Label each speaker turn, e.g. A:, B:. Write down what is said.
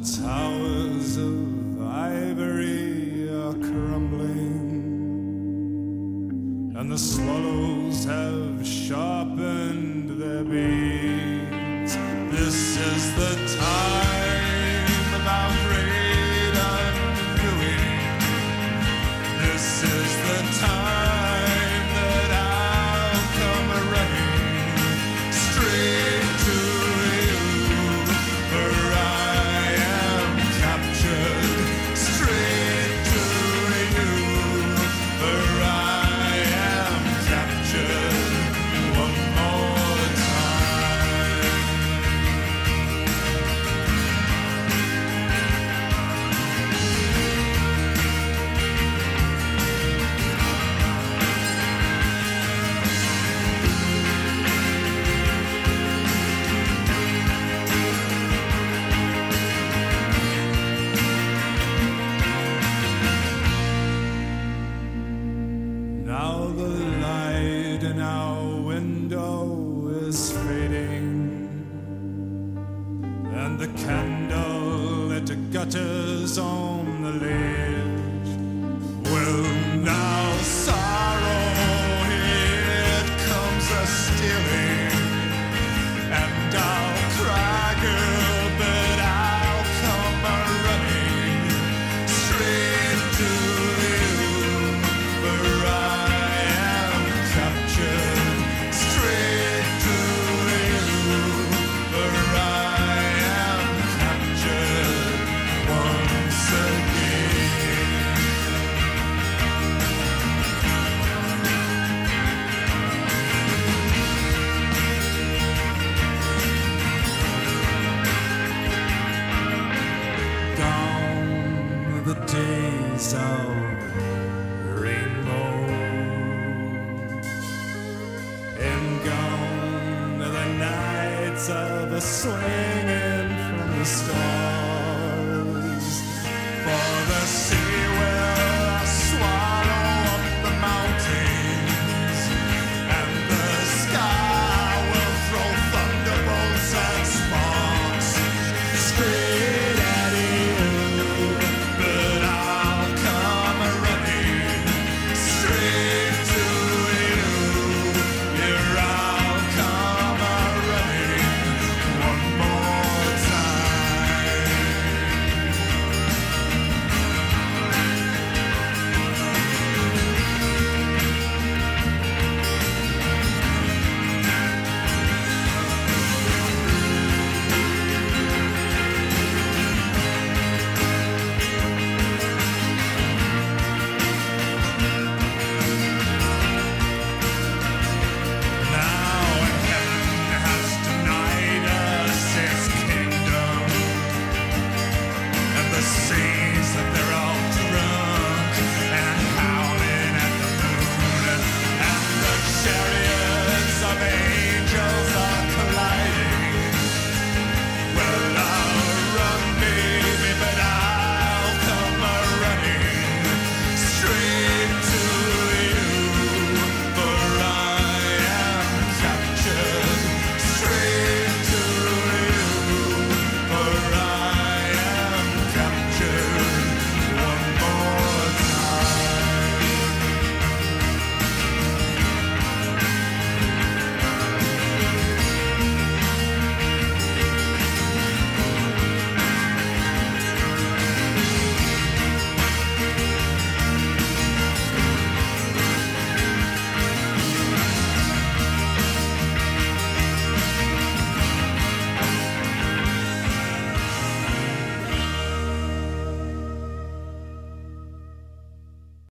A: the towers of ivory are crumbling, and the swallows have sharpened their beaks. This is the and the candle it gutters on the ledge. our. And gone are the nights of a swinging from the stars. For the sea will swallow up the mountains, and the sky will throw thunderbolts and sparks.